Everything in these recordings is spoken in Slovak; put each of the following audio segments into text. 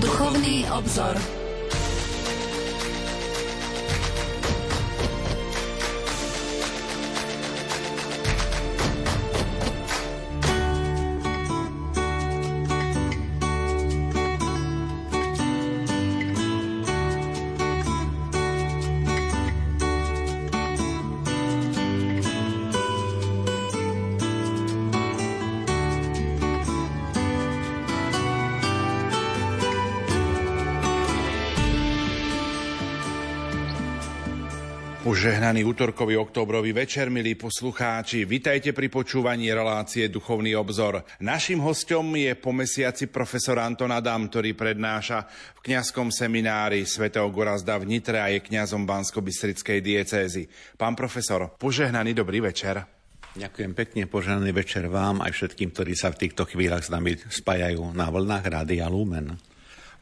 Duchovný obzor. Požehnaný útorkový oktobrový večer, milí poslucháči. Vitajte pri počúvaní relácie Duchovný obzor. Naším hostom je po mesiaci profesor Anton Adam, ktorý prednáša v kňazskom seminári svätého Gorazda v Nitre a je kňazom Bansko-Bystrickej diecézy. Pán profesor, požehnaný dobrý večer. Ďakujem pekne, požehnaný večer vám aj všetkým, ktorí sa v týchto chvíľach s nami spájajú na vlnách Rádia Lumen.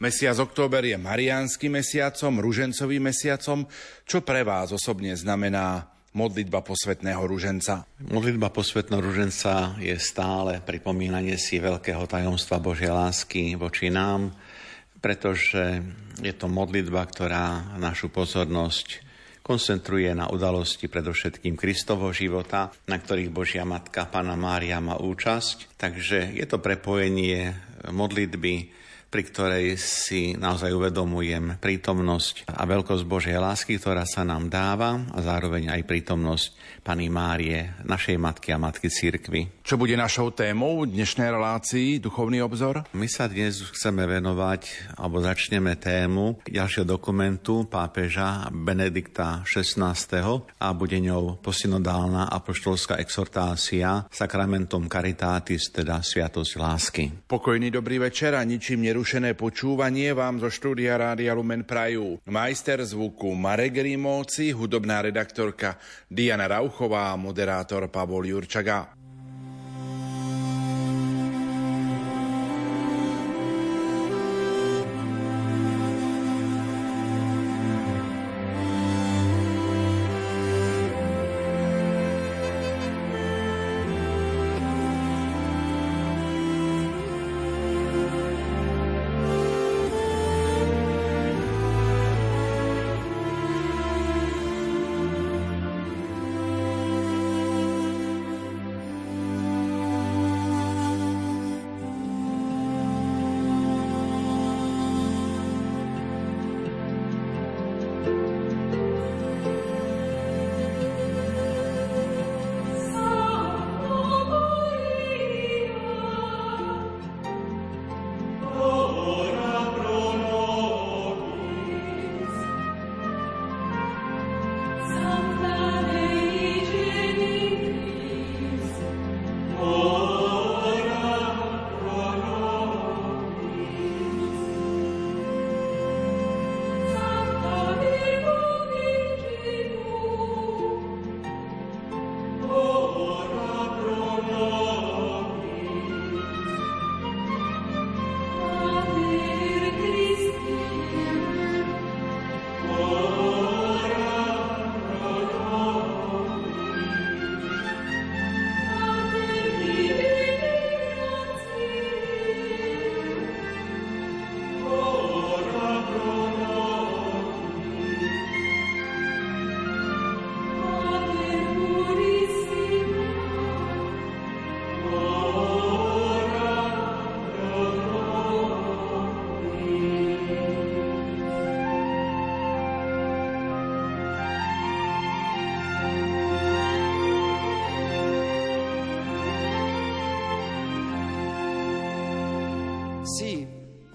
Mesiac október je mariánsky mesiacom, ružencovým mesiacom. Čo pre vás osobne znamená modlitba posvetného ruženca? Modlitba posvetného ruženca je stále pripomínanie si veľkého tajomstva Božej lásky voči nám, pretože je to modlitba, ktorá našu pozornosť koncentruje na udalosti predovšetkým Kristovo života, na ktorých Božia Matka Pana Mária má účasť. Takže je to prepojenie modlitby pri ktorej si naozaj uvedomujem prítomnosť a veľkosť Božej lásky, ktorá sa nám dáva a zároveň aj prítomnosť Pany Márie, našej matky a matky církvy. Čo bude našou témou dnešnej relácii Duchovný obzor? My sa dnes chceme venovať, alebo začneme tému ďalšieho dokumentu pápeža Benedikta XVI. a bude ňou posynodálna apoštolská exhortácia Sacramentum Caritatis, teda Sviatosť lásky. Pokojný dobrý večer a ničím nerušený nerušené počúvanie vám zo štúdia Rádia Lumen Prajú. Majster zvuku Marek Rímovci, hudobná redaktorka Diana Rauchová a moderátor Pavol Jurčaga.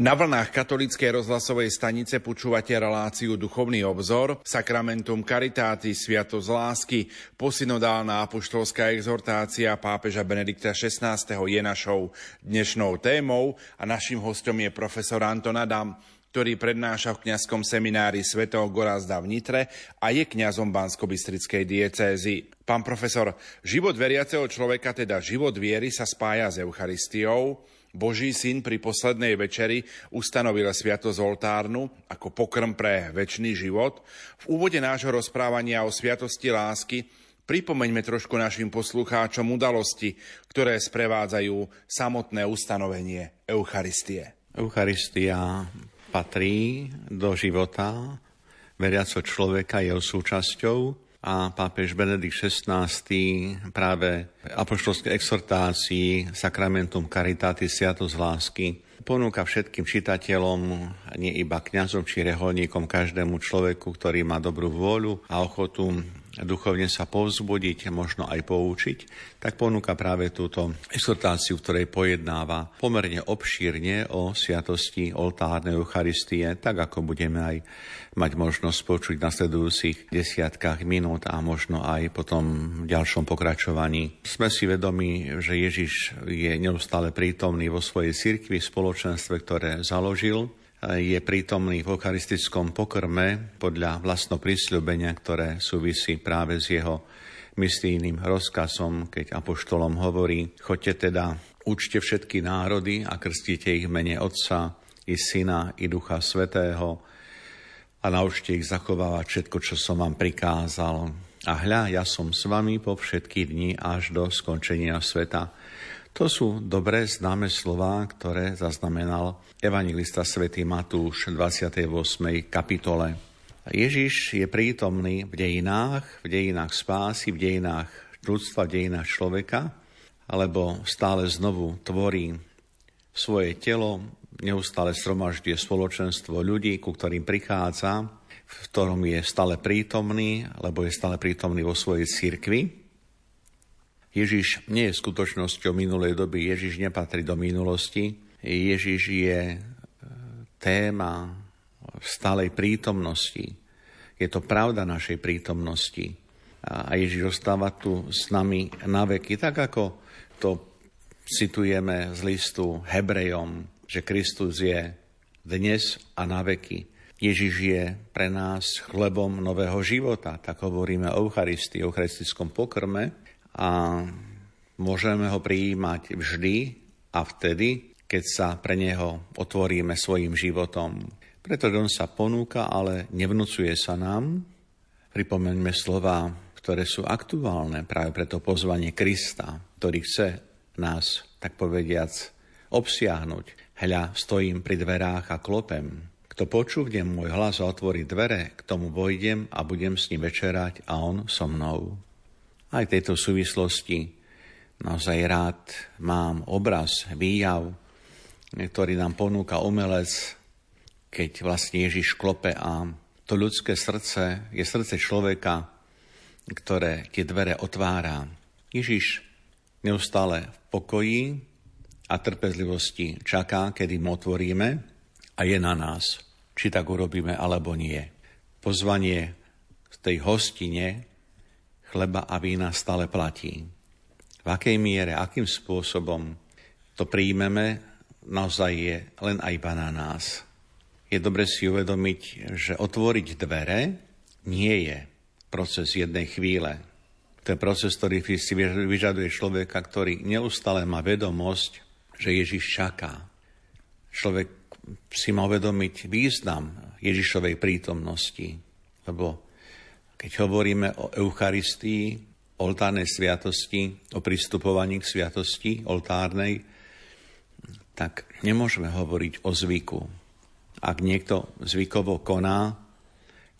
Na vlnách katolíckej rozhlasovej stanice počúvate reláciu Duchovný obzor, Sakramentum Caritátis, Sviatosť lásky, posynodálna apoštolská exhortácia pápeža Benedikta XVI. je našou dnešnou témou a našim hostom je profesor Anton Adam, ktorý prednáša v kňazskom seminári svätého Gorazda v Nitre a je kňazom bansko diecézy. Pán profesor, život veriaceho človeka, teda život viery, sa spája s Eucharistiou, Boží syn pri poslednej večeri ustanovil sviatosť oltárnu ako pokrm pre väčší život. V úvode nášho rozprávania o sviatosti lásky pripomeňme trošku našim poslucháčom udalosti, ktoré sprevádzajú samotné ustanovenie Eucharistie. Eucharistia patrí do života veriaco človeka, jeho súčasťou a pápež Benedikt XVI práve apoštolské exhortácii Sacramentum Caritatis Sviatosť lásky ponúka všetkým čitateľom, nie iba kňazom či reholníkom, každému človeku, ktorý má dobrú vôľu a ochotu duchovne sa povzbudiť, možno aj poučiť, tak ponúka práve túto exhortáciu, ktorej pojednáva pomerne obšírne o sviatosti oltárnej Eucharistie, tak ako budeme aj mať možnosť počuť v nasledujúcich desiatkách minút a možno aj potom v ďalšom pokračovaní. Sme si vedomi, že Ježiš je neustále prítomný vo svojej cirkvi, spoločenstve, ktoré založil je prítomný v eucharistickom pokrme podľa vlastno prisľubenia, ktoré súvisí práve s jeho mistýným rozkazom, keď apoštolom hovorí, choďte teda, učte všetky národy a krstite ich mene Otca i Syna i Ducha Svetého a naučte ich zachovávať všetko, čo som vám prikázal. A hľa, ja som s vami po všetky dni až do skončenia sveta. To sú dobré známe slová, ktoré zaznamenal evangelista svätý Matúš v 28. kapitole. Ježiš je prítomný v dejinách, v dejinách spásy, v dejinách ľudstva, v dejinách človeka, alebo stále znovu tvorí svoje telo, neustále stromažďuje spoločenstvo ľudí, ku ktorým prichádza, v ktorom je stále prítomný, lebo je stále prítomný vo svojej cirkvi, Ježiš nie je skutočnosťou minulej doby, Ježiš nepatrí do minulosti. Ježiš je e, téma stálej prítomnosti. Je to pravda našej prítomnosti. A Ježiš ostáva tu s nami na veky, tak ako to citujeme z listu Hebrejom, že Kristus je dnes a na veky. Ježiš je pre nás chlebom nového života, tak hovoríme o Eucharistii, o eucharistickom pokrme a môžeme ho prijímať vždy a vtedy, keď sa pre neho otvoríme svojim životom. Pretože on sa ponúka, ale nevnúcuje sa nám. Pripomeňme slova, ktoré sú aktuálne práve pre to pozvanie Krista, ktorý chce nás, tak povediac, obsiahnuť. Hľa, stojím pri dverách a klopem. Kto počúvne môj hlas a otvorí dvere, k tomu vojdem a budem s ním večerať a on so mnou. Aj v tejto súvislosti naozaj rád mám obraz, výjav, ktorý nám ponúka umelec, keď vlastne Ježiš klope a to ľudské srdce je srdce človeka, ktoré tie dvere otvára. Ježiš neustále v pokoji a trpezlivosti čaká, kedy mu otvoríme a je na nás, či tak urobíme alebo nie. Pozvanie z tej hostine chleba a vína stále platí. V akej miere, akým spôsobom to príjmeme, naozaj je len aj na nás. Je dobre si uvedomiť, že otvoriť dvere nie je proces jednej chvíle. To je proces, ktorý si vyžaduje človeka, ktorý neustále má vedomosť, že Ježiš čaká. Človek si má uvedomiť význam Ježišovej prítomnosti. Lebo keď hovoríme o Eucharistii, oltárnej sviatosti, o pristupovaní k sviatosti oltárnej, tak nemôžeme hovoriť o zvyku. Ak niekto zvykovo koná,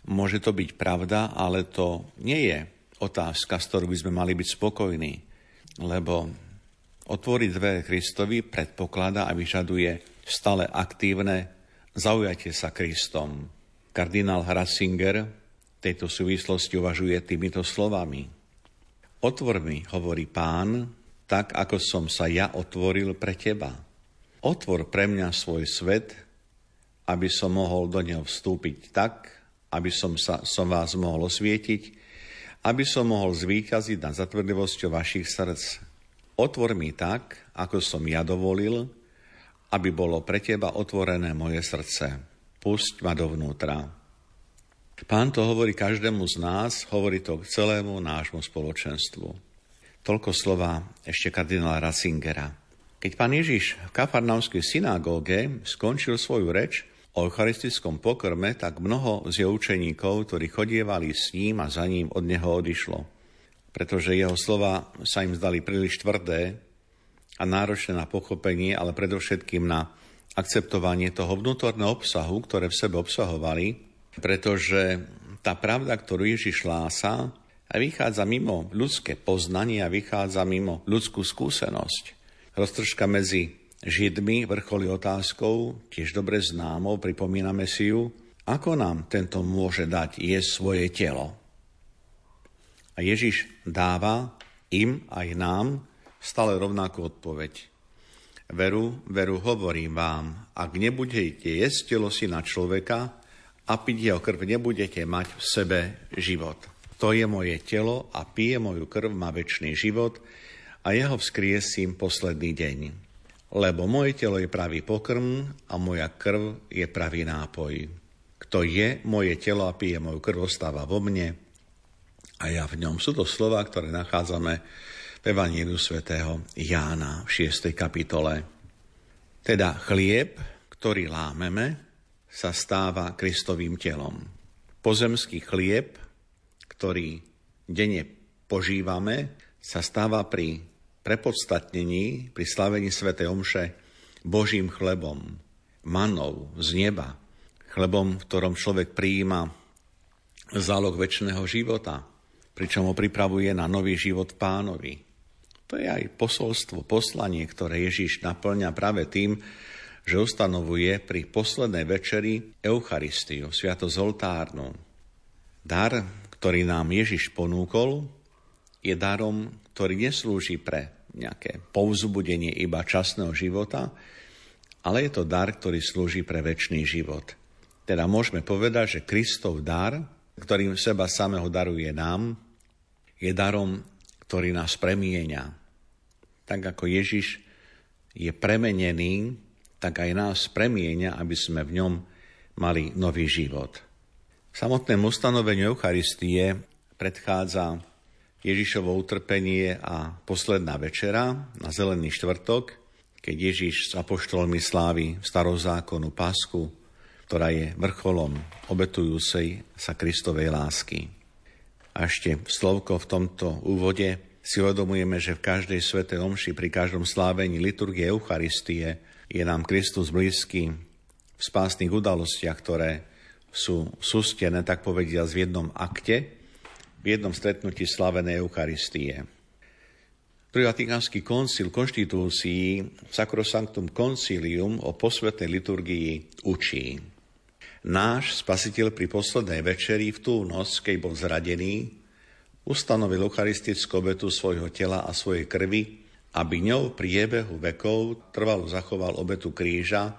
môže to byť pravda, ale to nie je otázka, s ktorou by sme mali byť spokojní. Lebo otvoriť dvere Kristovi predpokladá a vyžaduje stále aktívne zaujatie sa Kristom. Kardinál Ratzinger tejto súvislosti uvažuje týmito slovami. Otvor mi, hovorí pán, tak ako som sa ja otvoril pre teba. Otvor pre mňa svoj svet, aby som mohol do neho vstúpiť tak, aby som, sa, som vás mohol osvietiť, aby som mohol zvíťaziť nad zatvrdlivosťou vašich srdc. Otvor mi tak, ako som ja dovolil, aby bolo pre teba otvorené moje srdce. Pusť ma dovnútra. Pán to hovorí každému z nás, hovorí to k celému nášmu spoločenstvu. Toľko slova ešte kardinála Ratzingera. Keď pán Ježiš v kafarnaumskej synagóge skončil svoju reč o eucharistickom pokrme, tak mnoho z jeho učeníkov, ktorí chodievali s ním a za ním, od neho odišlo. Pretože jeho slova sa im zdali príliš tvrdé a náročné na pochopenie, ale predovšetkým na akceptovanie toho vnútorného obsahu, ktoré v sebe obsahovali, pretože tá pravda, ktorú Ježiš hlása, vychádza mimo ľudské poznanie a vychádza mimo ľudskú skúsenosť. Roztržka medzi Židmi vrcholí otázkou, tiež dobre známou, pripomíname si ju, ako nám tento môže dať je svoje telo. A Ježiš dáva im aj nám stále rovnakú odpoveď. Veru, veru hovorím vám, ak nebudete jesť telo syna človeka a piť jeho krv, nebudete mať v sebe život. To je moje telo a pije moju krv, má väčší život a jeho vzkriesím posledný deň. Lebo moje telo je pravý pokrm a moja krv je pravý nápoj. Kto je moje telo a pije moju krv, ostáva vo mne a ja v ňom. Sú to slova, ktoré nachádzame v Evaníliu svätého Jána v 6. kapitole. Teda chlieb, ktorý lámeme, sa stáva Kristovým telom. Pozemský chlieb, ktorý denne požívame, sa stáva pri prepodstatnení, pri slavení svätej Omše Božím chlebom, manou z neba, chlebom, v ktorom človek prijíma zálog väčšného života, pričom ho pripravuje na nový život pánovi. To je aj posolstvo, poslanie, ktoré Ježiš naplňa práve tým, že ustanovuje pri poslednej večeri Eucharistiu, sviatosť. Dar, ktorý nám Ježiš ponúkol, je darom, ktorý neslúži pre nejaké povzbudenie iba časného života, ale je to dar, ktorý slúži pre väčší život. Teda môžeme povedať, že Kristov dar, ktorým seba samého daruje nám, je darom, ktorý nás premieňa. Tak ako Ježiš je premenený, tak aj nás premieňa, aby sme v ňom mali nový život. Samotnému ustanoveniu Eucharistie predchádza Ježišovo utrpenie a posledná večera na Zelený štvrtok, keď Ježiš s apoštolmi slávi starozákonu pásku, ktorá je vrcholom obetujúcej sa Kristovej lásky. A ešte slovko v tomto úvode si uvedomujeme, že v každej svetej omši, pri každom slávení liturgie Eucharistie je nám Kristus blízky v spásnych udalostiach, ktoré sú sústené, tak povediať, v jednom akte, v jednom stretnutí slavenej Eucharistie. Prvý Vatikánsky koncil konštitúcií Sacrosanctum Concilium o posvetnej liturgii učí. Náš spasiteľ pri poslednej večeri v tú noc, keď bol zradený, ustanovil eucharistickú obetu svojho tela a svojej krvi, aby ňou pri jebehu vekov trvalo zachoval obetu kríža,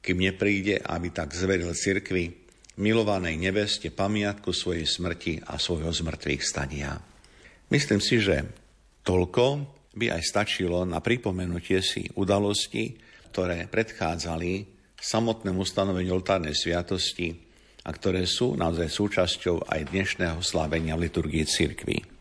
kým nepríde, aby tak zveril cirkvi milovanej neveste pamiatku svojej smrti a svojho zmrtvých stania. Myslím si, že toľko by aj stačilo na pripomenutie si udalosti, ktoré predchádzali samotnému ustanoveniu oltárnej sviatosti a ktoré sú naozaj súčasťou aj dnešného slávenia v liturgii cirkvi.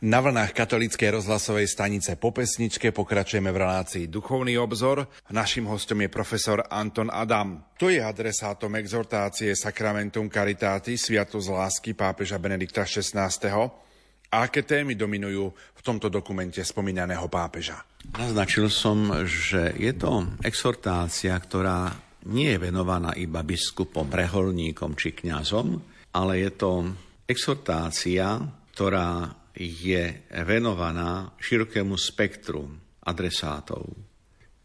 Na vlnách katolíckej rozhlasovej stanice po pesničke pokračujeme v relácii Duchovný obzor. Našim hostom je profesor Anton Adam. To je adresátom exhortácie Sacramentum Caritáti Sviatosť lásky pápeža Benedikta XVI. A aké témy dominujú v tomto dokumente spomínaného pápeža? Naznačil som, že je to exhortácia, ktorá nie je venovaná iba biskupom, reholníkom či kňazom, ale je to exhortácia, ktorá je venovaná širokému spektru adresátov.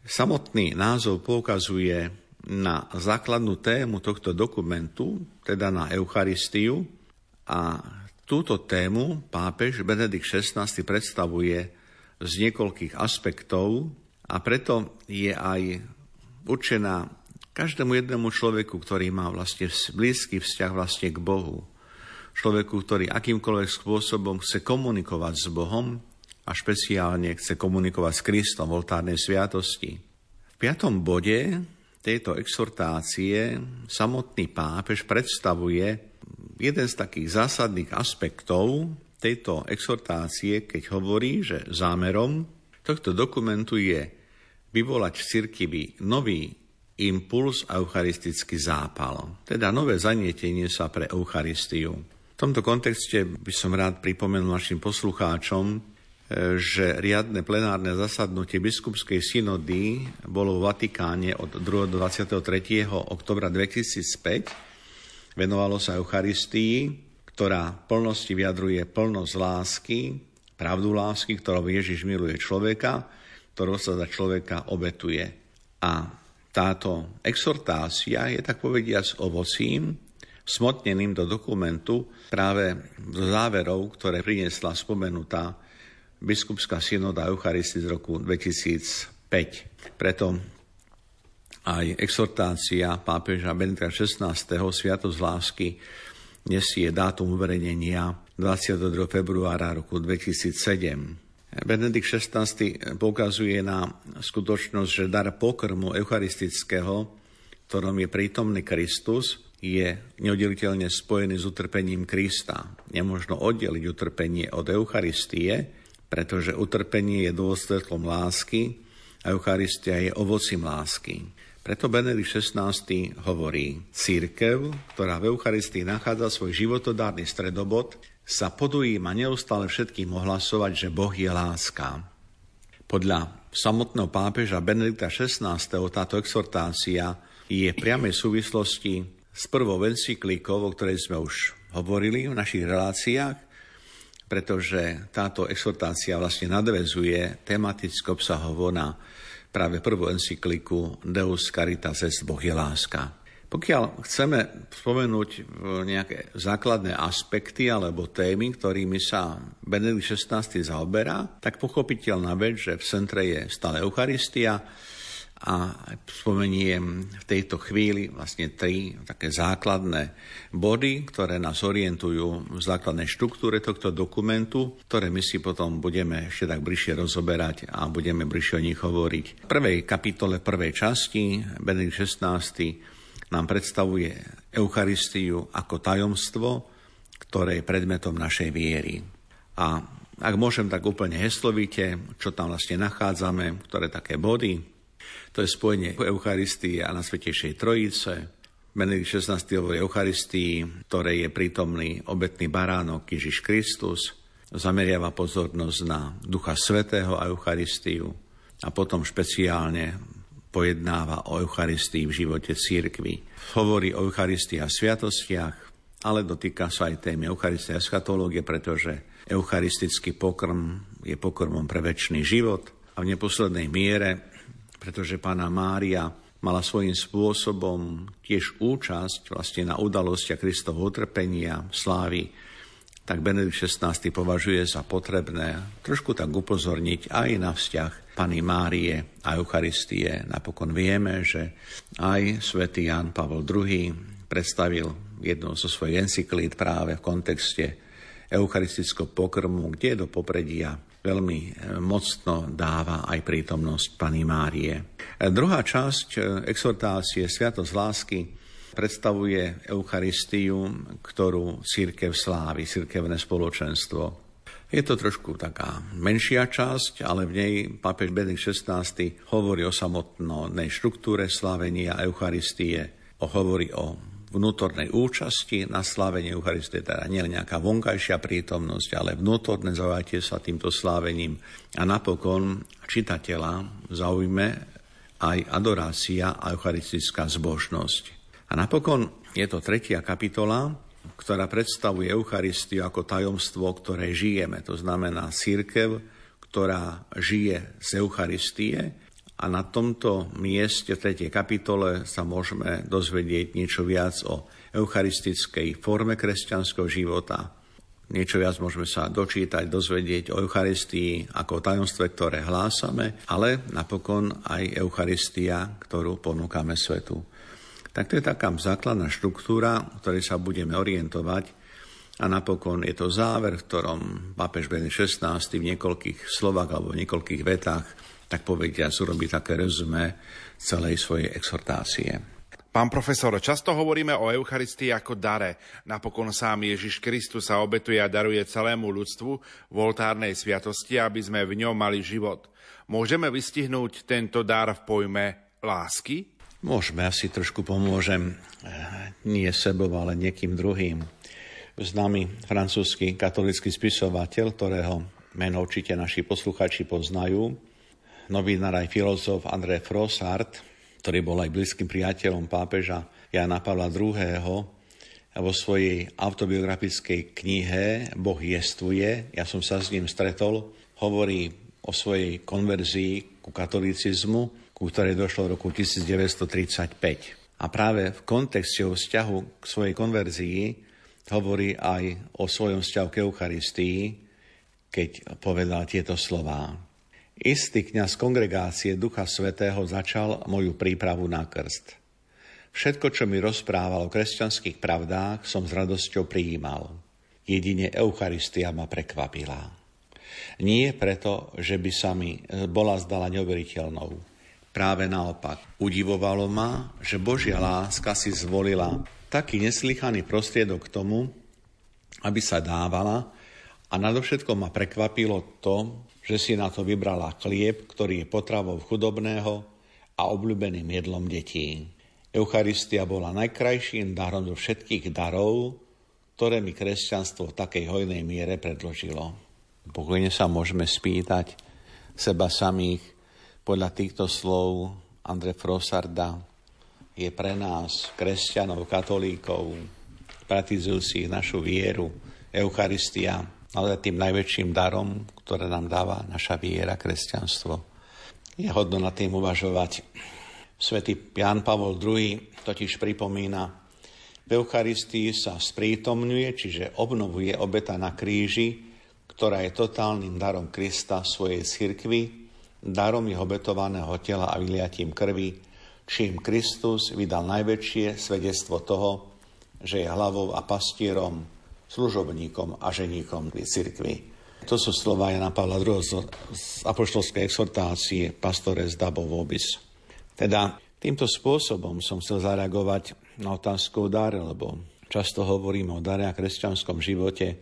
Samotný názov poukazuje na základnú tému tohto dokumentu, teda na Eucharistiu, a túto tému pápež Benedikt XVI predstavuje z niekoľkých aspektov a preto je aj určená každému jednému človeku, ktorý má vlastne blízky vzťah vlastne k Bohu človeku, ktorý akýmkoľvek spôsobom chce komunikovať s Bohom a špeciálne chce komunikovať s Kristom v oltárnej sviatosti. V piatom bode tejto exhortácie samotný pápež predstavuje jeden z takých zásadných aspektov tejto exhortácie, keď hovorí, že zámerom tohto dokumentu je vyvolať v cirkvi nový impuls a eucharistický zápal, teda nové zanietenie sa pre Eucharistiu. V tomto kontexte by som rád pripomenul našim poslucháčom, e, že riadne plenárne zasadnutie biskupskej synody bolo v Vatikáne od 2. do 23. oktobra 2005. Venovalo sa Eucharistii, ktorá plnosti vyjadruje plnosť lásky, pravdu lásky, ktorou Ježiš miluje človeka, ktorou sa za človeka obetuje. A táto exhortácia je tak povediac ovocím, smotneným do dokumentu práve do záverov, ktoré priniesla spomenutá biskupská synoda Eucharistii z roku 2005. Preto aj exhortácia pápeža Benedikta XVI. Sviatosť lásky nesie dátum uverejnenia 22. februára roku 2007. Benedikt XVI poukazuje na skutočnosť, že dar pokrmu eucharistického, ktorom je prítomný Kristus, je neoddeliteľne spojený s utrpením Krista. Nemožno oddeliť utrpenie od Eucharistie, pretože utrpenie je dôsledkom lásky a Eucharistia je ovocím lásky. Preto Benedikt XVI hovorí, církev, ktorá v Eucharistii nachádza svoj životodárny stredobod, sa podujíma neustále všetkým ohlasovať, že Boh je láska. Podľa samotného pápeža Benedikta XVI táto exhortácia je priamej súvislosti s prvou encyklikou, o ktorej sme už hovorili v našich reláciách, pretože táto exhortácia vlastne nadvezuje tematicky obsahovo na práve prvú encykliku Deus Caritas est Boh je láska. Pokiaľ chceme spomenúť nejaké základné aspekty alebo témy, ktorými sa Benedikt XVI zaoberá, tak pochopiteľná vec, že v centre je stále Eucharistia, a spomeniem v tejto chvíli vlastne tri také základné body, ktoré nás orientujú v základnej štruktúre tohto dokumentu, ktoré my si potom budeme ešte tak bližšie rozoberať a budeme bližšie o nich hovoriť. V prvej kapitole, prvej časti Benedikt XVI nám predstavuje Eucharistiu ako tajomstvo, ktoré je predmetom našej viery. A ak môžem tak úplne heslovite, čo tam vlastne nachádzame, ktoré také body, to je spojenie Eucharistie a na Svetejšej Trojice. Benedikt XVI hovorí Eucharistii, ktoré je prítomný obetný baránok Ježiš Kristus. Zameriava pozornosť na Ducha Svetého a Eucharistiu a potom špeciálne pojednáva o Eucharistii v živote církvy. Hovorí o Eucharistii a sviatostiach, ale dotýka sa aj témy Eucharistie a skatológie, pretože eucharistický pokrm je pokrmom pre väčší život a v neposlednej miere pretože pána Mária mala svojím spôsobom tiež účasť vlastne na udalostiach Kristovho utrpenia, slávy, tak Benedikt XVI považuje za potrebné trošku tak upozorniť aj na vzťah Pany Márie a Eucharistie. Napokon vieme, že aj svätý Jan Pavel II predstavil jednu zo svojich encyklít práve v kontexte eucharistického pokrmu, kde do popredia veľmi e, mocno dáva aj prítomnosť Pany Márie. E, druhá časť e, exhortácie Sviatosť lásky predstavuje Eucharistiu, ktorú církev slávi, církevné spoločenstvo. Je to trošku taká menšia časť, ale v nej pápež Benedikt XVI hovorí o samotnej štruktúre slávenia Eucharistie, hovorí o vnútornej účasti na slávení Eucharistie, teda nie nejaká vonkajšia prítomnosť, ale vnútorné zaujate sa týmto slávením. A napokon čitateľa zaujme aj adorácia a eucharistická zbožnosť. A napokon je to tretia kapitola, ktorá predstavuje Eucharistiu ako tajomstvo, ktoré žijeme. To znamená církev, ktorá žije z Eucharistie. A na tomto mieste v 3. kapitole sa môžeme dozvedieť niečo viac o eucharistickej forme kresťanského života. Niečo viac môžeme sa dočítať, dozvedieť o Eucharistii ako o tajomstve, ktoré hlásame, ale napokon aj Eucharistia, ktorú ponúkame svetu. Tak to je taká základná štruktúra, ktorej sa budeme orientovať. A napokon je to záver, v ktorom pápež Benedikt XVI v niekoľkých slovách alebo v niekoľkých vetách, tak povedia, urobí také rezume celej svojej exhortácie. Pán profesor, často hovoríme o Eucharistii ako dare. Napokon sám Ježiš Kristus sa obetuje a daruje celému ľudstvu v oltárnej sviatosti, aby sme v ňom mali život. Môžeme vystihnúť tento dar v pojme lásky? Môžeme, asi trošku pomôžem, eh, nie sebou, ale niekým druhým. Známy francúzsky katolický spisovateľ, ktorého meno určite naši posluchači poznajú, novinár aj filozof André Frossard, ktorý bol aj blízkym priateľom pápeža Jana Pavla II. vo svojej autobiografickej knihe Boh jestvuje, ja som sa s ním stretol, hovorí o svojej konverzii ku katolicizmu ku ktorej došlo v roku 1935. A práve v kontexte o vzťahu k svojej konverzii hovorí aj o svojom vzťahu k Eucharistii, keď povedal tieto slová. Istý kňaz kongregácie Ducha Svetého začal moju prípravu na krst. Všetko, čo mi rozprával o kresťanských pravdách, som s radosťou prijímal. Jedine Eucharistia ma prekvapila. Nie preto, že by sa mi bola zdala neuveriteľnou, Práve naopak. Udivovalo ma, že Božia láska si zvolila taký neslychaný prostriedok k tomu, aby sa dávala a nadovšetko ma prekvapilo to, že si na to vybrala chlieb, ktorý je potravou chudobného a obľúbeným jedlom detí. Eucharistia bola najkrajším darom zo všetkých darov, ktoré mi kresťanstvo v takej hojnej miere predložilo. Pokojne sa môžeme spýtať seba samých, podľa týchto slov Andre Frosarda je pre nás, kresťanov, katolíkov, praktizujúcich našu vieru, Eucharistia, ale tým najväčším darom, ktoré nám dáva naša viera, kresťanstvo. Je hodno na tým uvažovať. Svetý Jan Pavol II totiž pripomína, v Eucharistii sa sprítomňuje, čiže obnovuje obeta na kríži, ktorá je totálnym darom Krista svojej cirkvi, darom jeho obetovaného tela a vyliatím krvi, čím Kristus vydal najväčšie svedectvo toho, že je hlavou a pastierom, služobníkom a ženíkom cirkvi. To sú slova Jana Pavla II. z apoštolskej exhortácie Pastores Dabo Vobis. Teda týmto spôsobom som chcel zareagovať na otázku o dare, lebo často hovoríme o dare a kresťanskom živote,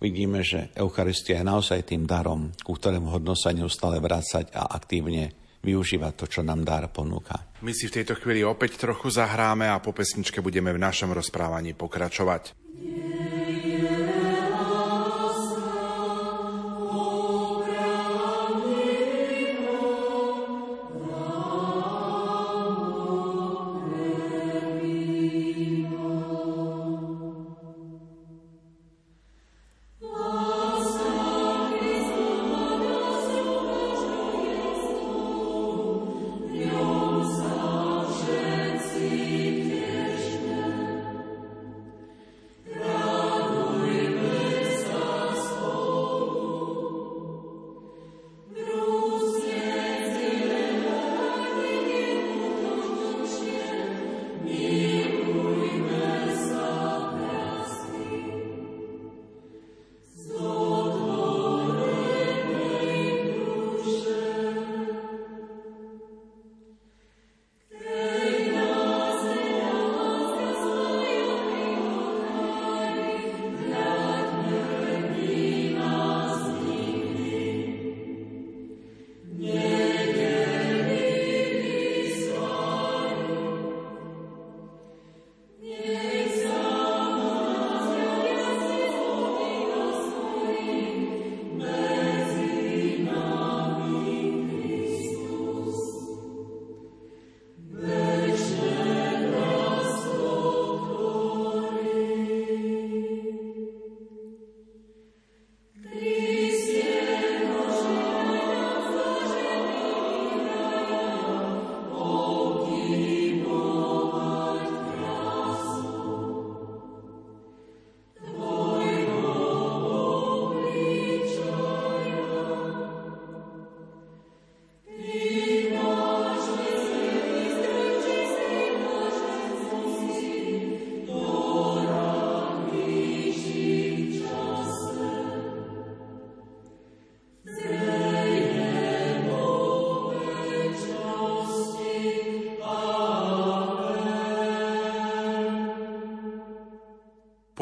vidíme, že Eucharistia je naozaj tým darom, ku ktorému hodno sa neustále vrácať a aktívne využívať to, čo nám dar ponúka. My si v tejto chvíli opäť trochu zahráme a po pesničke budeme v našom rozprávaní pokračovať.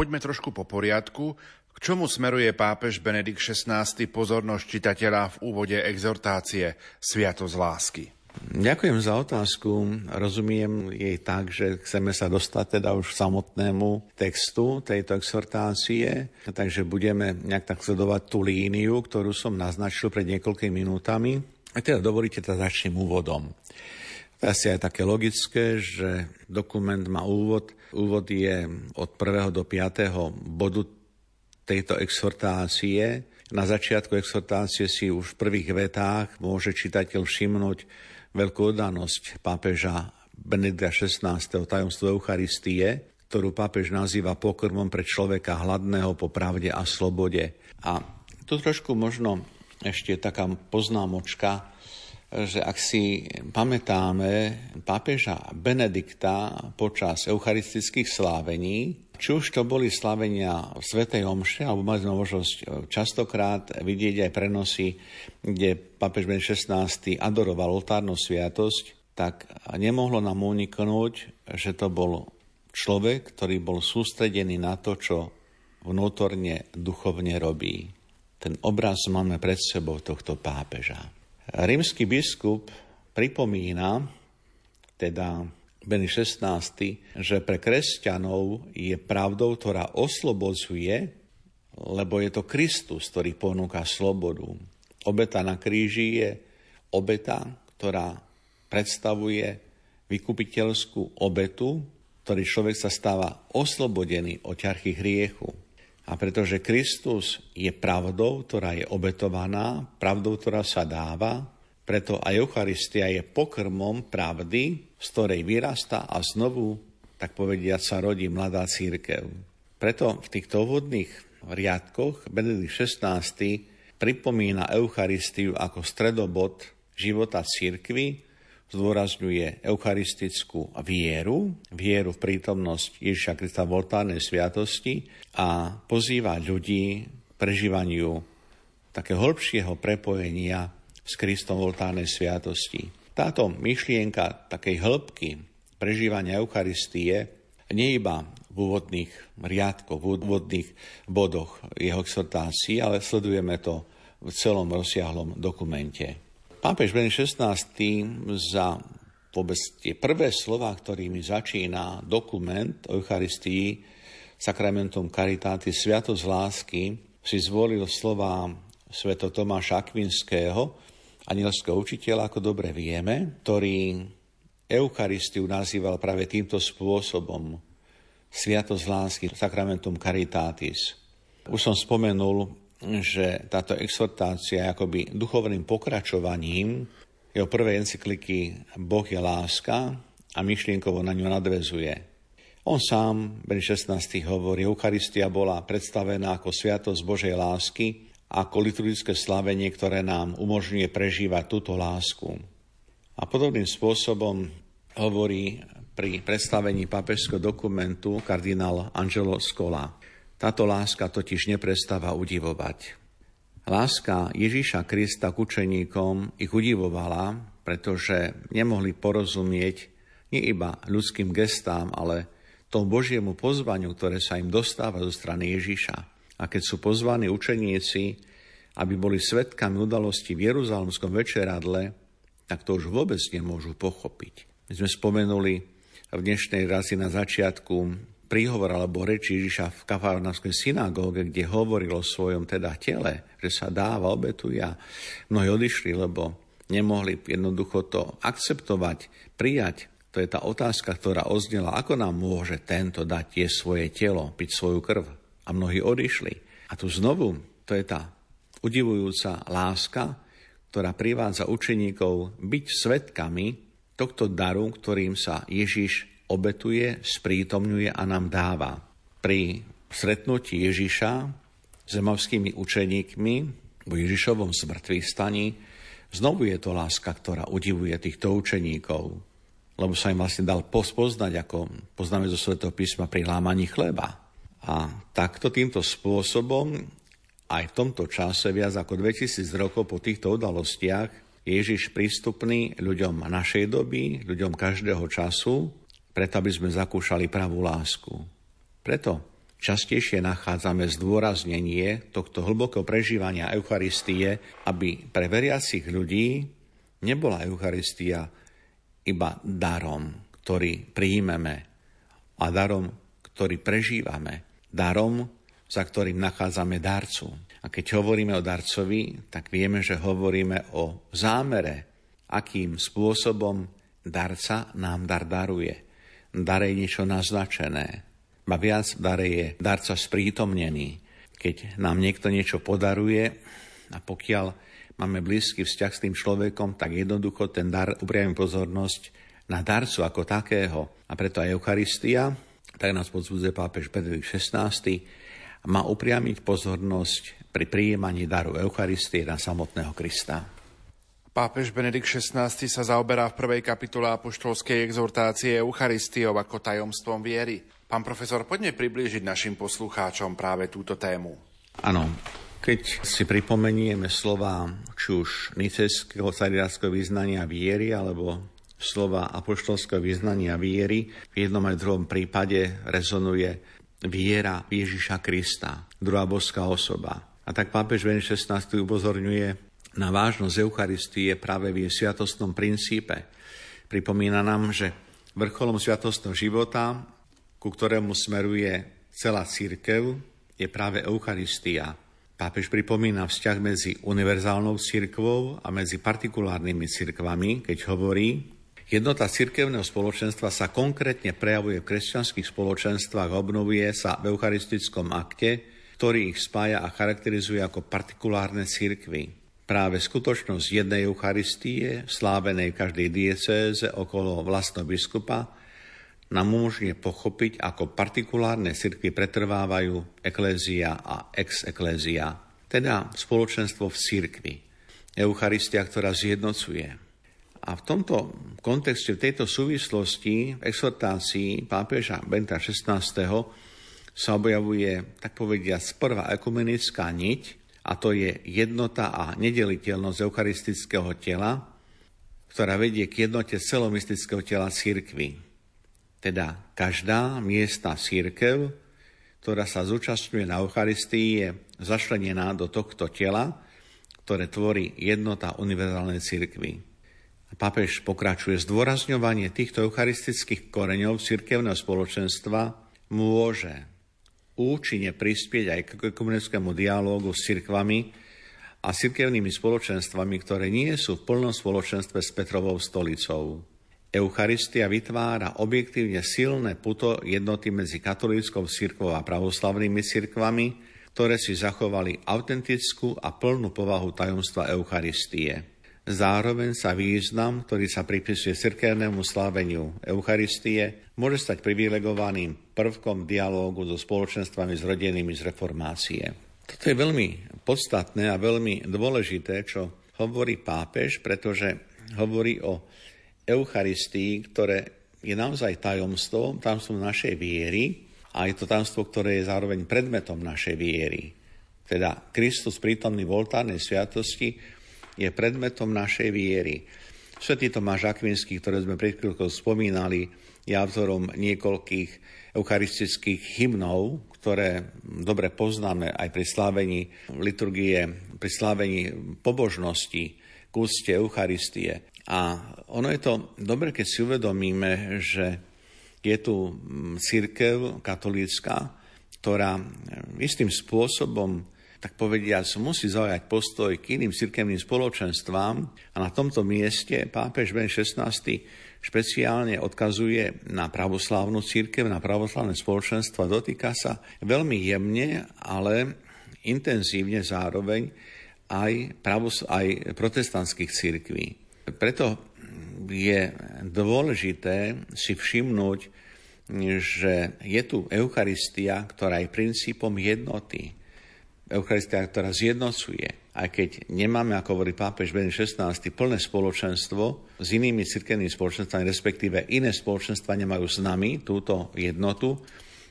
Poďme trošku po poriadku. K čomu smeruje pápež Benedikt XVI pozornosť čitateľa v úvode exhortácie Sviatosť lásky? Ďakujem za otázku. Rozumiem jej tak, že chceme sa dostať teda už k samotnému textu tejto exhortácie, takže budeme nejak tak sledovať tú líniu, ktorú som naznačil pred niekoľkými minútami. A teda dovolíte, teda začnem úvodom. To asi aj také logické, že dokument má úvod. Úvod je od 1. do 5. bodu tejto exhortácie. Na začiatku exhortácie si už v prvých vetách môže čitateľ všimnúť veľkú oddanosť pápeža Benedikta XVI. tajomstvo Eucharistie, ktorú pápež nazýva pokrmom pre človeka hladného po pravde a slobode. A tu trošku možno ešte taká poznámočka, že ak si pamätáme pápeža Benedikta počas eucharistických slávení, či už to boli slavenia v Svetej Omše, alebo mali sme možnosť častokrát vidieť aj prenosy, kde pápež Ben 16. adoroval oltárnu sviatosť, tak nemohlo nám uniknúť, že to bol človek, ktorý bol sústredený na to, čo vnútorne duchovne robí. Ten obraz máme pred sebou tohto pápeža. Rímsky biskup pripomína, teda Beny 16, že pre kresťanov je pravdou, ktorá oslobodzuje, lebo je to Kristus, ktorý ponúka slobodu. Obeta na kríži je obeta, ktorá predstavuje vykupiteľskú obetu, ktorý človek sa stáva oslobodený od ťarchy hriechu. A pretože Kristus je pravdou, ktorá je obetovaná, pravdou, ktorá sa dáva, preto aj Eucharistia je pokrmom pravdy, z ktorej vyrasta a znovu, tak povediať, sa rodí mladá církev. Preto v týchto úvodných riadkoch Benedikt XVI pripomína Eucharistiu ako stredobod života církvy, zdôrazňuje eucharistickú vieru, vieru v prítomnosť Ježiša Krista v oltárnej sviatosti a pozýva ľudí k prežívaniu takého hĺbšieho prepojenia s Kristom v oltárnej sviatosti. Táto myšlienka takej hĺbky prežívania Eucharistie nie iba v úvodných riadkoch, v úvodných bodoch jeho exhortácií, ale sledujeme to v celom rozsiahlom dokumente. Pápež Ben 16. za vôbec tie prvé slova, ktorými začína dokument o Eucharistii, sakramentum Caritáty, Sviatosť lásky, si zvolil slova sveto Tomáša Akvinského, anielského učiteľa, ako dobre vieme, ktorý Eucharistiu nazýval práve týmto spôsobom Sviatosť lásky, sakramentum Caritatis. Už som spomenul že táto exhortácia je akoby duchovným pokračovaním jeho prvej encykliky Boh je láska a myšlienkovo na ňu nadvezuje. On sám, Ben 16. hovorí, Eucharistia bola predstavená ako sviatosť Božej lásky, ako liturgické slavenie, ktoré nám umožňuje prežívať túto lásku. A podobným spôsobom hovorí pri predstavení papežského dokumentu kardinál Angelo Scola. Táto láska totiž neprestáva udivovať. Láska Ježíša Krista k učeníkom ich udivovala, pretože nemohli porozumieť nie iba ľudským gestám, ale tomu Božiemu pozvaniu, ktoré sa im dostáva zo strany Ježíša. A keď sú pozvaní učeníci, aby boli svetkami udalosti v Jeruzalemskom večeradle, tak to už vôbec nemôžu pochopiť. My sme spomenuli v dnešnej razi na začiatku príhovor alebo reči Ježiša v kafarnavskej synagóge, kde hovoril o svojom teda tele, že sa dáva, obetuje a mnohí odišli, lebo nemohli jednoducho to akceptovať, prijať. To je tá otázka, ktorá oznela, ako nám môže tento dať tie svoje telo, piť svoju krv. A mnohí odišli. A tu znovu, to je tá udivujúca láska, ktorá privádza učeníkov byť svetkami tohto daru, ktorým sa Ježiš obetuje, sprítomňuje a nám dáva. Pri stretnutí Ježiša s zemovskými učeníkmi v Ježišovom smrtvých staní znovu je to láska, ktorá udivuje týchto učeníkov, lebo sa im vlastne dal pospoznať, ako poznáme zo Svetého písma pri lámaní chleba. A takto týmto spôsobom aj v tomto čase, viac ako 2000 rokov po týchto udalostiach, Ježiš prístupný ľuďom našej doby, ľuďom každého času, preto aby sme zakúšali pravú lásku. Preto častejšie nachádzame zdôraznenie tohto hlbokého prežívania Eucharistie, aby pre veriacich ľudí nebola Eucharistia iba darom, ktorý príjmeme a darom, ktorý prežívame, darom, za ktorým nachádzame darcu. A keď hovoríme o darcovi, tak vieme, že hovoríme o zámere, akým spôsobom darca nám dar daruje. Dar je niečo naznačené, Ba viac dare je darca sprítomnený. Keď nám niekto niečo podaruje a pokiaľ máme blízky vzťah s tým človekom, tak jednoducho ten dar upriamí pozornosť na darcu ako takého. A preto aj Eucharistia, tak nás podsudzuje pápež Benedikt XVI, má upriamiť pozornosť pri prijímaní daru Eucharistie na samotného Krista. Pápež Benedikt XVI sa zaoberá v prvej kapitule apoštolskej exhortácie Eucharistiou ako tajomstvom viery. Pán profesor, poďme priblížiť našim poslucháčom práve túto tému. Áno, keď si pripomenieme slova či už nicejského cariátskeho vyznania viery alebo slova apoštolského vyznania viery, v jednom aj druhom prípade rezonuje viera Ježiša Krista, druhá boská osoba. A tak pápež Ven 16. upozorňuje na vážnosť Eucharistie práve v jej sviatostnom princípe. Pripomína nám, že vrcholom sviatostného života ku ktorému smeruje celá církev, je práve Eucharistia. Pápež pripomína vzťah medzi univerzálnou církvou a medzi partikulárnymi církvami, keď hovorí, Jednota cirkevného spoločenstva sa konkrétne prejavuje v kresťanských spoločenstvách a obnovuje sa v eucharistickom akte, ktorý ich spája a charakterizuje ako partikulárne cirkvy. Práve skutočnosť jednej Eucharistie, slávenej v každej diecéze okolo vlastného biskupa, nám umožňuje pochopiť, ako partikulárne cirkvy pretrvávajú eklézia a ex-eklézia, teda spoločenstvo v cirkvi, Eucharistia, ktorá zjednocuje. A v tomto kontexte, v tejto súvislosti, v exhortácii pápeža Benta XVI. sa objavuje, tak povedia, prvá ekumenická niť, a to je jednota a nedeliteľnosť eucharistického tela, ktorá vedie k jednote celomistického tela církvy. Teda každá miestna církev, ktorá sa zúčastňuje na Eucharistii, je zašlenená do tohto tela, ktoré tvorí jednota univerzálnej církvy. Papež pokračuje zdôrazňovanie týchto eucharistických koreňov církevného spoločenstva môže účinne prispieť aj k komunickému dialógu s cirkvami a cirkevnými spoločenstvami, ktoré nie sú v plnom spoločenstve s Petrovou stolicou. Eucharistia vytvára objektívne silné puto jednoty medzi katolíckou cirkvou a pravoslavnými cirkvami, ktoré si zachovali autentickú a plnú povahu tajomstva Eucharistie. Zároveň sa význam, ktorý sa pripisuje cirkevnému sláveniu Eucharistie, môže stať privilegovaným prvkom dialógu so spoločenstvami zrodenými z reformácie. Toto je veľmi podstatné a veľmi dôležité, čo hovorí pápež, pretože hovorí o Eucharistii, ktoré je naozaj tajomstvo, tajomstvo našej viery a je to tajomstvo, ktoré je zároveň predmetom našej viery. Teda Kristus prítomný v oltárnej sviatosti je predmetom našej viery. Svetý Tomáš Akvinský, ktoré sme pred chvíľkou spomínali, je autorom niekoľkých eucharistických hymnov, ktoré dobre poznáme aj pri slávení liturgie, pri slávení pobožnosti, k Eucharistie. A ono je to dobre, keď si uvedomíme, že je tu mm, církev katolícka, ktorá mm, istým spôsobom, tak povediac, musí zaujať postoj k iným cirkevným spoločenstvám a na tomto mieste pápež Ben 16 špeciálne odkazuje na pravoslávnu církev, na pravoslávne spoločenstvo a dotýka sa veľmi jemne, ale intenzívne zároveň aj, pravos- aj protestantských církví. Preto je dôležité si všimnúť, že je tu Eucharistia, ktorá je princípom jednoty. Eucharistia, ktorá zjednocuje. Aj keď nemáme, ako hovorí pápež Ben 16, plné spoločenstvo s inými cirkevnými spoločenstvami, respektíve iné spoločenstva nemajú s nami túto jednotu,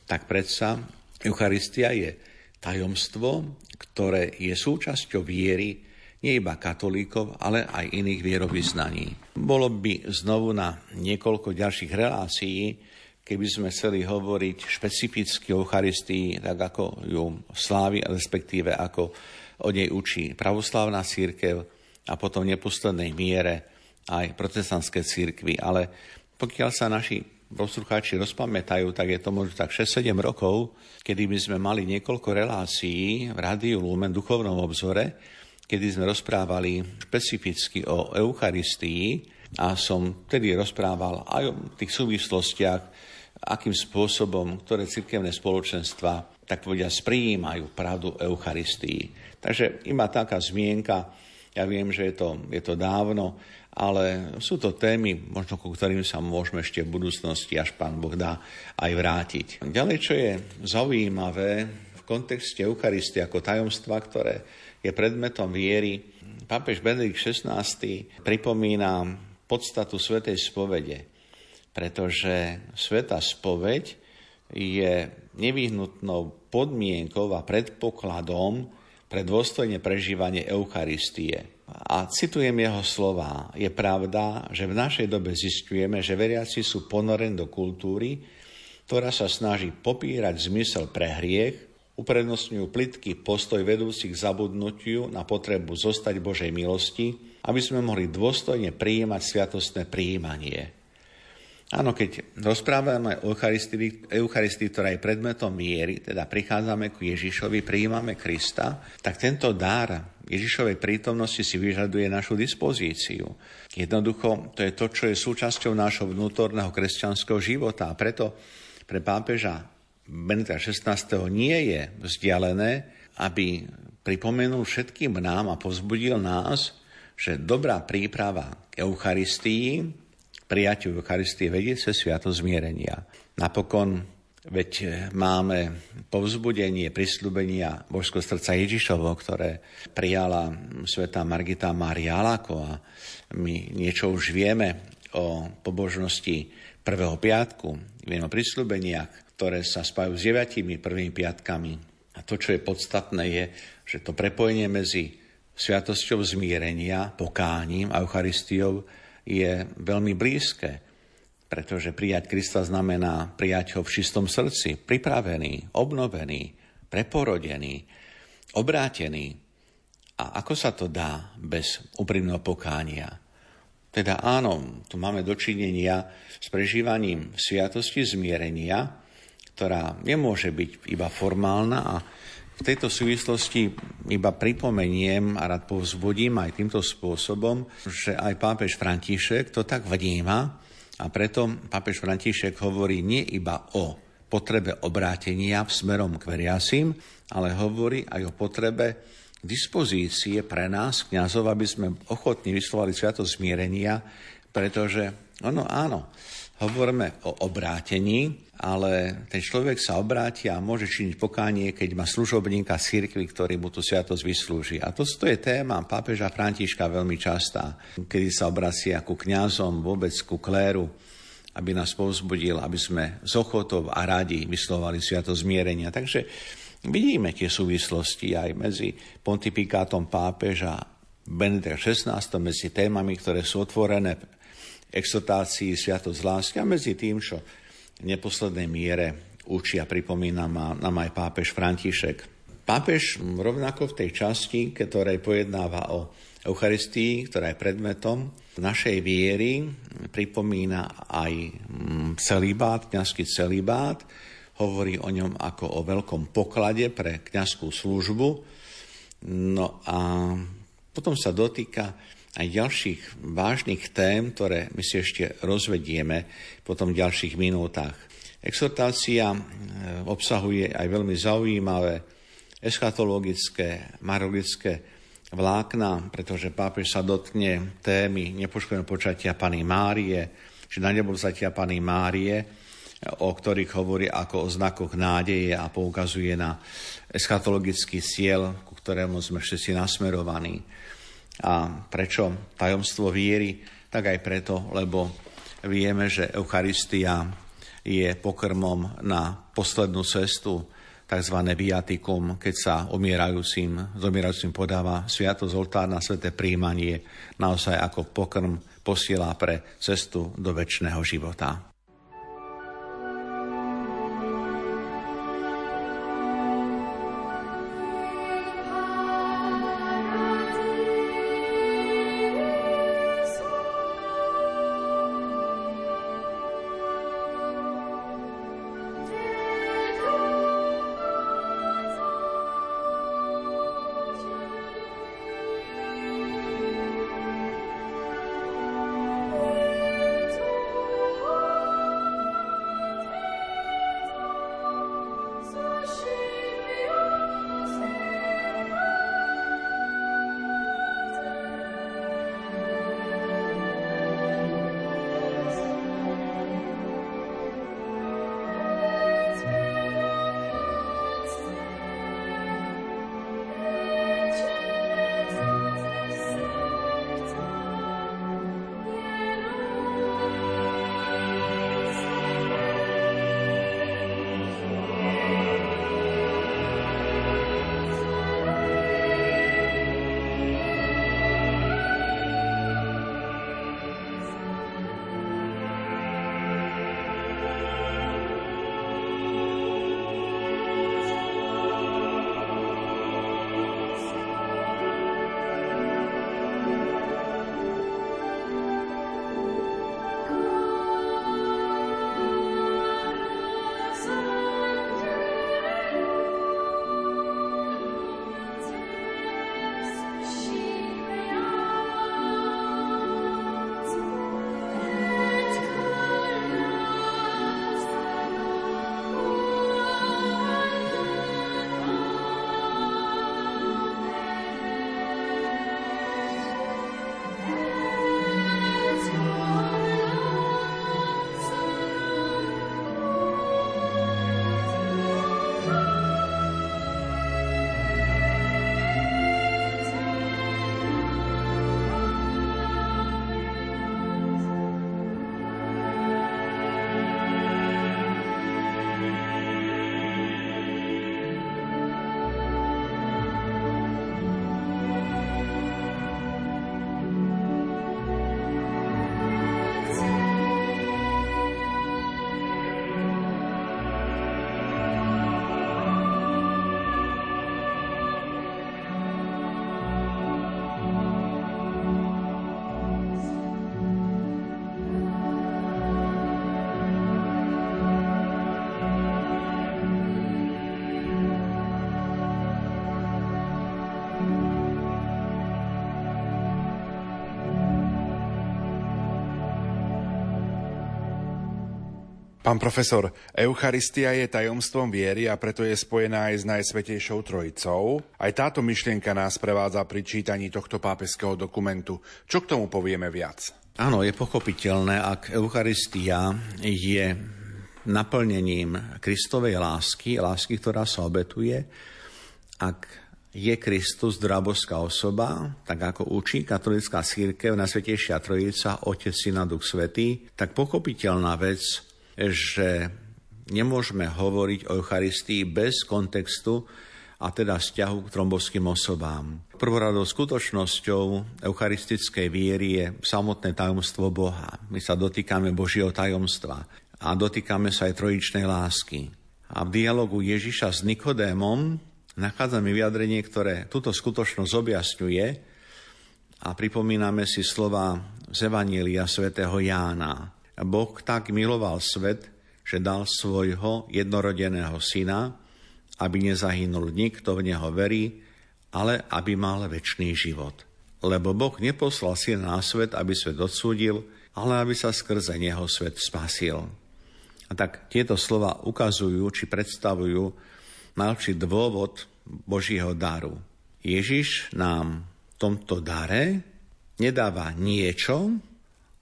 tak predsa Eucharistia je tajomstvo, ktoré je súčasťou viery nie iba katolíkov, ale aj iných vierovýznaní. Bolo by znovu na niekoľko ďalších relácií keby sme chceli hovoriť špecificky o Eucharistii, tak ako ju slávi, respektíve ako o nej učí pravoslávna církev a potom v neposlednej miere aj protestantské církvy. Ale pokiaľ sa naši poslucháči rozpamätajú, tak je to možno tak 6-7 rokov, kedy by sme mali niekoľko relácií v Rádiu Lumen duchovnom obzore, kedy sme rozprávali špecificky o Eucharistii a som tedy rozprával aj o tých súvislostiach, akým spôsobom, ktoré cirkevné spoločenstva tak povedia, sprijímajú pravdu Eucharistii. Takže iba taká zmienka, ja viem, že je to, je to dávno, ale sú to témy, možno ku ktorým sa môžeme ešte v budúcnosti, až pán Boh dá, aj vrátiť. Ďalej, čo je zaujímavé v kontexte Eucharistie ako tajomstva, ktoré je predmetom viery, pápež Benedikt XVI pripomína podstatu Svetej spovede, pretože Sveta spoveď je nevyhnutnou podmienkou a predpokladom pre dôstojne prežívanie Eucharistie. A citujem jeho slova. Je pravda, že v našej dobe zistujeme, že veriaci sú ponorení do kultúry, ktorá sa snaží popírať zmysel pre hriech, uprednostňujú plitký postoj vedúci k zabudnutiu na potrebu zostať Božej milosti, aby sme mohli dôstojne prijímať sviatostné prijímanie. Áno, keď rozprávame o Eucharistii, Eucharistii, ktorá je predmetom viery, teda prichádzame ku Ježišovi, prijímame Krista, tak tento dar Ježišovej prítomnosti si vyžaduje našu dispozíciu. Jednoducho, to je to, čo je súčasťou nášho vnútorného kresťanského života. A preto pre pápeža Benita XVI. nie je vzdialené, aby pripomenul všetkým nám a povzbudil nás, že dobrá príprava k Eucharistii prijatiu Eucharistie vedie cez sviato zmierenia. Napokon veď máme povzbudenie, prislúbenia Božského srdca Ježišovo, ktoré prijala sveta Margita Mária a my niečo už vieme o pobožnosti prvého piatku, vieme o prislúbeniach, ktoré sa spájajú s deviatimi prvými piatkami. A to, čo je podstatné, je, že to prepojenie medzi sviatosťou zmierenia, pokáním a Eucharistiou je veľmi blízke, pretože prijať Krista znamená prijať ho v čistom srdci, pripravený, obnovený, preporodený, obrátený. A ako sa to dá bez úprimného pokánia? Teda áno, tu máme dočinenia s prežívaním sviatosti zmierenia, ktorá nemôže byť iba formálna a v tejto súvislosti iba pripomeniem a rád povzbudím aj týmto spôsobom, že aj pápež František to tak vníma a preto pápež František hovorí nie iba o potrebe obrátenia v smerom k veriasim, ale hovorí aj o potrebe dispozície pre nás, kňazov, aby sme ochotne vyslovali sviatosť zmierenia, pretože ono áno, hovoríme o obrátení, ale ten človek sa obráti a môže činiť pokánie, keď má služobníka cirkvi, ktorý mu tú sviatosť vyslúži. A to, to je téma pápeža Františka veľmi častá, kedy sa obracia ku kňazom, vôbec ku kléru, aby nás povzbudil, aby sme z ochotov a radi vyslovali sviatosť zmierenia. Takže vidíme tie súvislosti aj medzi pontifikátom pápeža Benedikta XVI, medzi témami, ktoré sú otvorené exotácii sviatosť lásky a medzi tým, čo v neposlednej miere učí a pripomína nám aj pápež František. Pápež rovnako v tej časti, ktorej pojednáva o Eucharistii, ktorá je predmetom našej viery, pripomína aj mm, celibát, kňazský celibát, hovorí o ňom ako o veľkom poklade pre kňazskú službu. No a potom sa dotýka aj ďalších vážnych tém, ktoré my si ešte rozvedieme potom v ďalších minútach. Exhortácia e, obsahuje aj veľmi zaujímavé eschatologické, marologické vlákna, pretože pápež sa dotkne témy nepoškodeného počatia Pany Márie, či na nebo vzatia Pany Márie, o ktorých hovorí ako o znakoch nádeje a poukazuje na eschatologický cieľ, ku ktorému sme všetci nasmerovaní. A prečo tajomstvo viery? Tak aj preto, lebo vieme, že Eucharistia je pokrmom na poslednú cestu, tzv. viatikum, keď sa umierajúcim, zomierajúcim podáva sviatosť oltárna sveté príjmanie, naozaj ako pokrm posiela pre cestu do väčšného života. Pán profesor, Eucharistia je tajomstvom viery a preto je spojená aj s Najsvetejšou Trojicou. Aj táto myšlienka nás prevádza pri čítaní tohto pápeského dokumentu. Čo k tomu povieme viac? Áno, je pochopiteľné, ak Eucharistia je naplnením Kristovej lásky, lásky, ktorá sa obetuje, ak je Kristus draboská osoba, tak ako učí katolická církev na Svetejšia Trojica, Otec, Syna, Duch Svetý, tak pochopiteľná vec že nemôžeme hovoriť o Eucharistii bez kontextu a teda vzťahu k trombovským osobám. Prvoradou skutočnosťou eucharistickej viery je samotné tajomstvo Boha. My sa dotýkame Božieho tajomstva a dotýkame sa aj trojičnej lásky. A v dialogu Ježiša s Nikodémom nachádzame vyjadrenie, ktoré túto skutočnosť objasňuje a pripomíname si slova z Evanília svätého Jána. Boh tak miloval svet, že dal svojho jednorodeného syna, aby nezahynul nikto v neho verí, ale aby mal väčší život. Lebo Boh neposlal syna na svet, aby svet odsúdil, ale aby sa skrze neho svet spasil. A tak tieto slova ukazujú, či predstavujú najlepší dôvod Božieho daru. Ježiš nám v tomto dare nedáva niečo,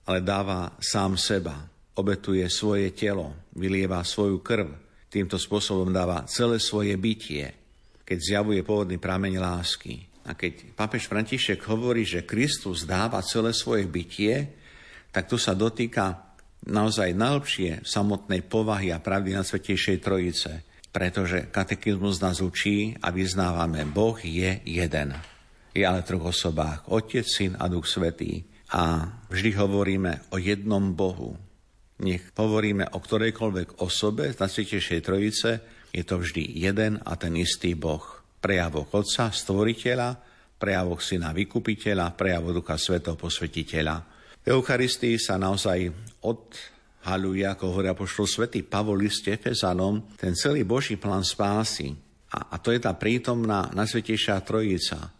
ale dáva sám seba. Obetuje svoje telo, vylieva svoju krv. Týmto spôsobom dáva celé svoje bytie, keď zjavuje pôvodný prameň lásky. A keď papež František hovorí, že Kristus dáva celé svoje bytie, tak tu sa dotýka naozaj najlepšie samotnej povahy a pravdy na Svetejšej Trojice, pretože katechizmus nás učí a vyznávame, Boh je jeden. Je ale troch osobách, Otec, Syn a Duch Svetý a vždy hovoríme o jednom Bohu. Nech hovoríme o ktorejkoľvek osobe z Najsvetejšej Trojice, je to vždy jeden a ten istý Boh. Prejavok Otca, Stvoriteľa, prejavok Syna Vykupiteľa, prejavok Ducha Svetov Posvetiteľa. V Eucharistii sa naozaj odhaluje, ako hovorí apoštol Svetý Pavol liste Efezanom, ten celý Boží plán spásy. A, a to je tá prítomná Najsvetejšia Trojica.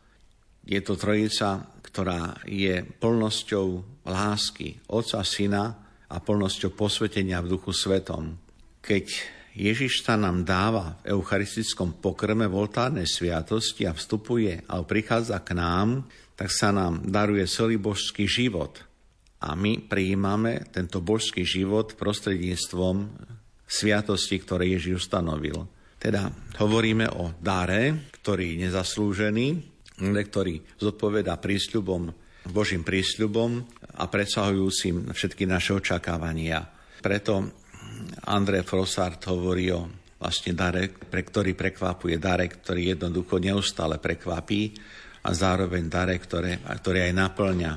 Je to Trojica, ktorá je plnosťou lásky Otca, Syna a plnosťou posvetenia v Duchu Svetom. Keď Ježiš sa nám dáva v eucharistickom pokrme v oltárnej sviatosti a vstupuje a prichádza k nám, tak sa nám daruje celý božský život. A my prijímame tento božský život prostredníctvom sviatosti, ktoré Ježiš ustanovil. Teda hovoríme o dare, ktorý je nezaslúžený, ktorý zodpoveda prísľubom, Božím prísľubom a predsahujúcim všetky naše očakávania. Preto André Frossard hovorí o vlastne dare, pre ktorý prekvapuje, dare, ktorý jednoducho neustále prekvapí a zároveň dare, ktoré, ktoré aj naplňa.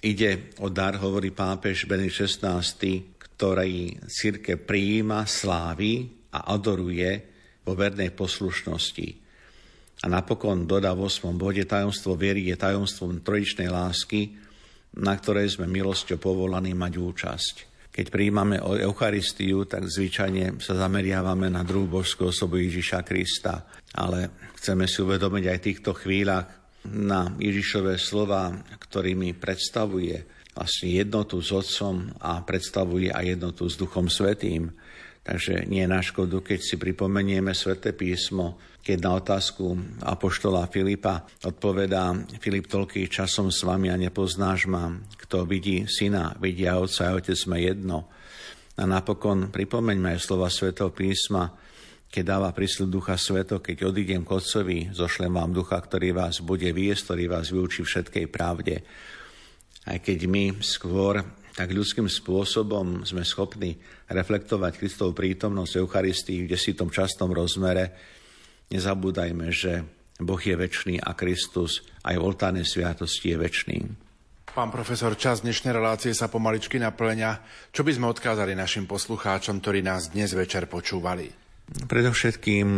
Ide o dar, hovorí pápež Benedikt XVI, ktorý círke prijíma, slávi a adoruje vo vernej poslušnosti. A napokon dodá v 8. bode, tajomstvo viery je tajomstvom trojičnej lásky, na ktorej sme milosťou povolaní mať účasť. Keď príjmame Eucharistiu, tak zvyčajne sa zameriavame na druhú božskú osobu Ježiša Krista. Ale chceme si uvedomiť aj v týchto chvíľach na Ježišové slova, ktorými predstavuje vlastne jednotu s Otcom a predstavuje aj jednotu s Duchom Svetým. Takže nie na škodu, keď si pripomenieme sväté písmo, keď na otázku apoštola Filipa odpovedá Filip toľký časom s vami a nepoznáš ma, kto vidí syna, vidia otca a otec sme jedno. A napokon pripomeňme aj slova svätého písma, keď dáva prísľub Ducha Sveto, keď odídem k Otcovi, zošlem vám Ducha, ktorý vás bude viesť, ktorý vás vyučí všetkej pravde. Aj keď my skôr tak ľudským spôsobom sme schopní reflektovať Kristovú prítomnosť Eucharistii v desitom častom rozmere, nezabúdajme, že Boh je väčší a Kristus aj v oltárnej sviatosti je väčší. Pán profesor, čas dnešnej relácie sa pomaličky naplňa. Čo by sme odkázali našim poslucháčom, ktorí nás dnes večer počúvali? Predovšetkým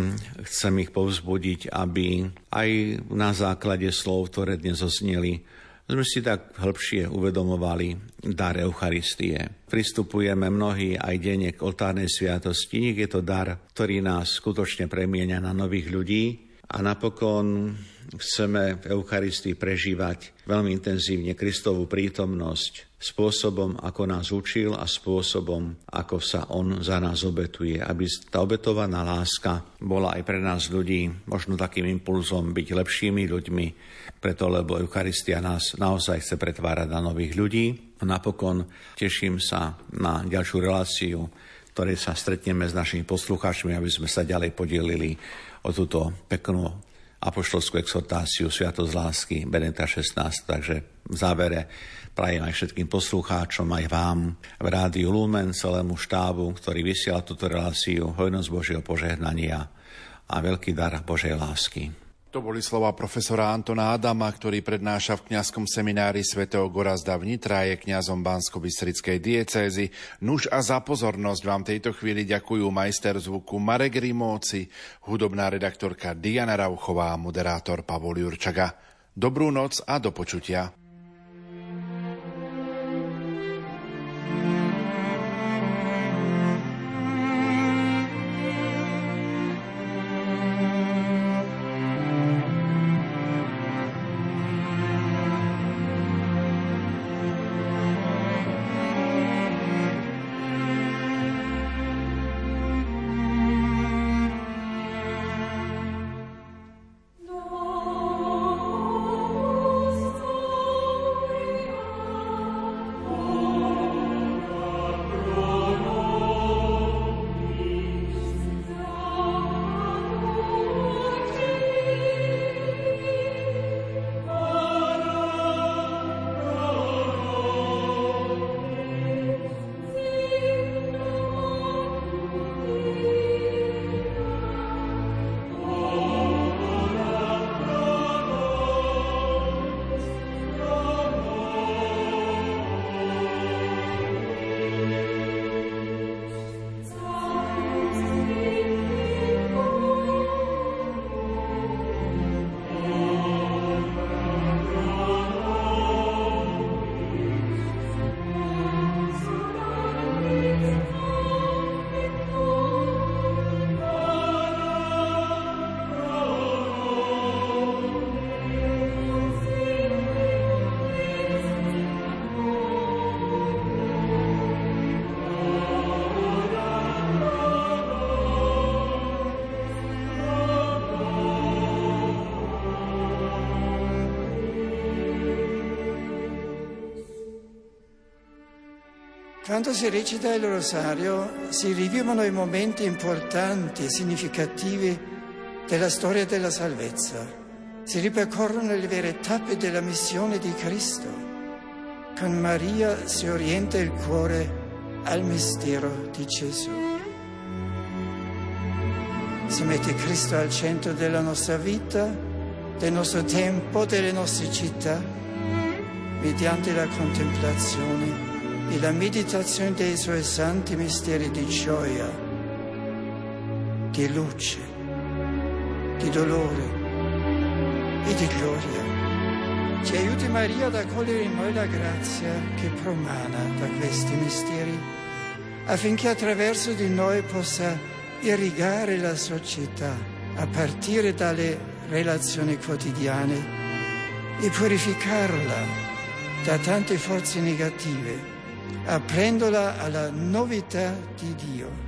chcem ich povzbudiť, aby aj na základe slov, ktoré dnes ozneli, sme si tak hĺbšie uvedomovali dar Eucharistie. Pristupujeme mnohí aj denne k oltárnej sviatosti. Nech je to dar, ktorý nás skutočne premienia na nových ľudí A napokon chceme v Eucharistii prežívať veľmi intenzívne Kristovú prítomnosť spôsobom, ako nás učil a spôsobom, ako sa On za nás obetuje. Aby tá obetovaná láska bola aj pre nás ľudí možno takým impulzom byť lepšími ľuďmi, preto lebo Eucharistia nás naozaj chce pretvárať na nových ľudí. A napokon teším sa na ďalšiu reláciu, ktorej sa stretneme s našimi poslucháčmi, aby sme sa ďalej podielili o túto peknú apoštolskú exhortáciu Sviatosť lásky Beneta 16. Takže v závere prajem aj všetkým poslucháčom, aj vám v rádiu Lumen, celému štábu, ktorý vysiela túto reláciu, hojnosť Božieho požehnania a veľký dar Božej lásky. To boli slova profesora Antona Adama, ktorý prednáša v kňazskom seminári svätého Gorazda v Nitra, je kňazom bansko diecézy. Nuž a za pozornosť vám tejto chvíli ďakujú majster zvuku Marek Rimóci, hudobná redaktorka Diana Rauchová a moderátor Pavol Jurčaga. Dobrú noc a do počutia. Quando si recita il rosario si rivivono i momenti importanti e significativi della storia della salvezza. Si ripercorrono le vere tappe della missione di Cristo. Con Maria si orienta il cuore al mistero di Gesù. Si mette Cristo al centro della nostra vita, del nostro tempo, delle nostre città, mediante la contemplazione e la meditazione dei suoi santi misteri di gioia, di luce, di dolore e di gloria. Ci aiuti Maria ad accogliere in noi la grazia che promana da questi misteri, affinché attraverso di noi possa irrigare la società a partire dalle relazioni quotidiane e purificarla da tante forze negative aprendola alla novità di Dio.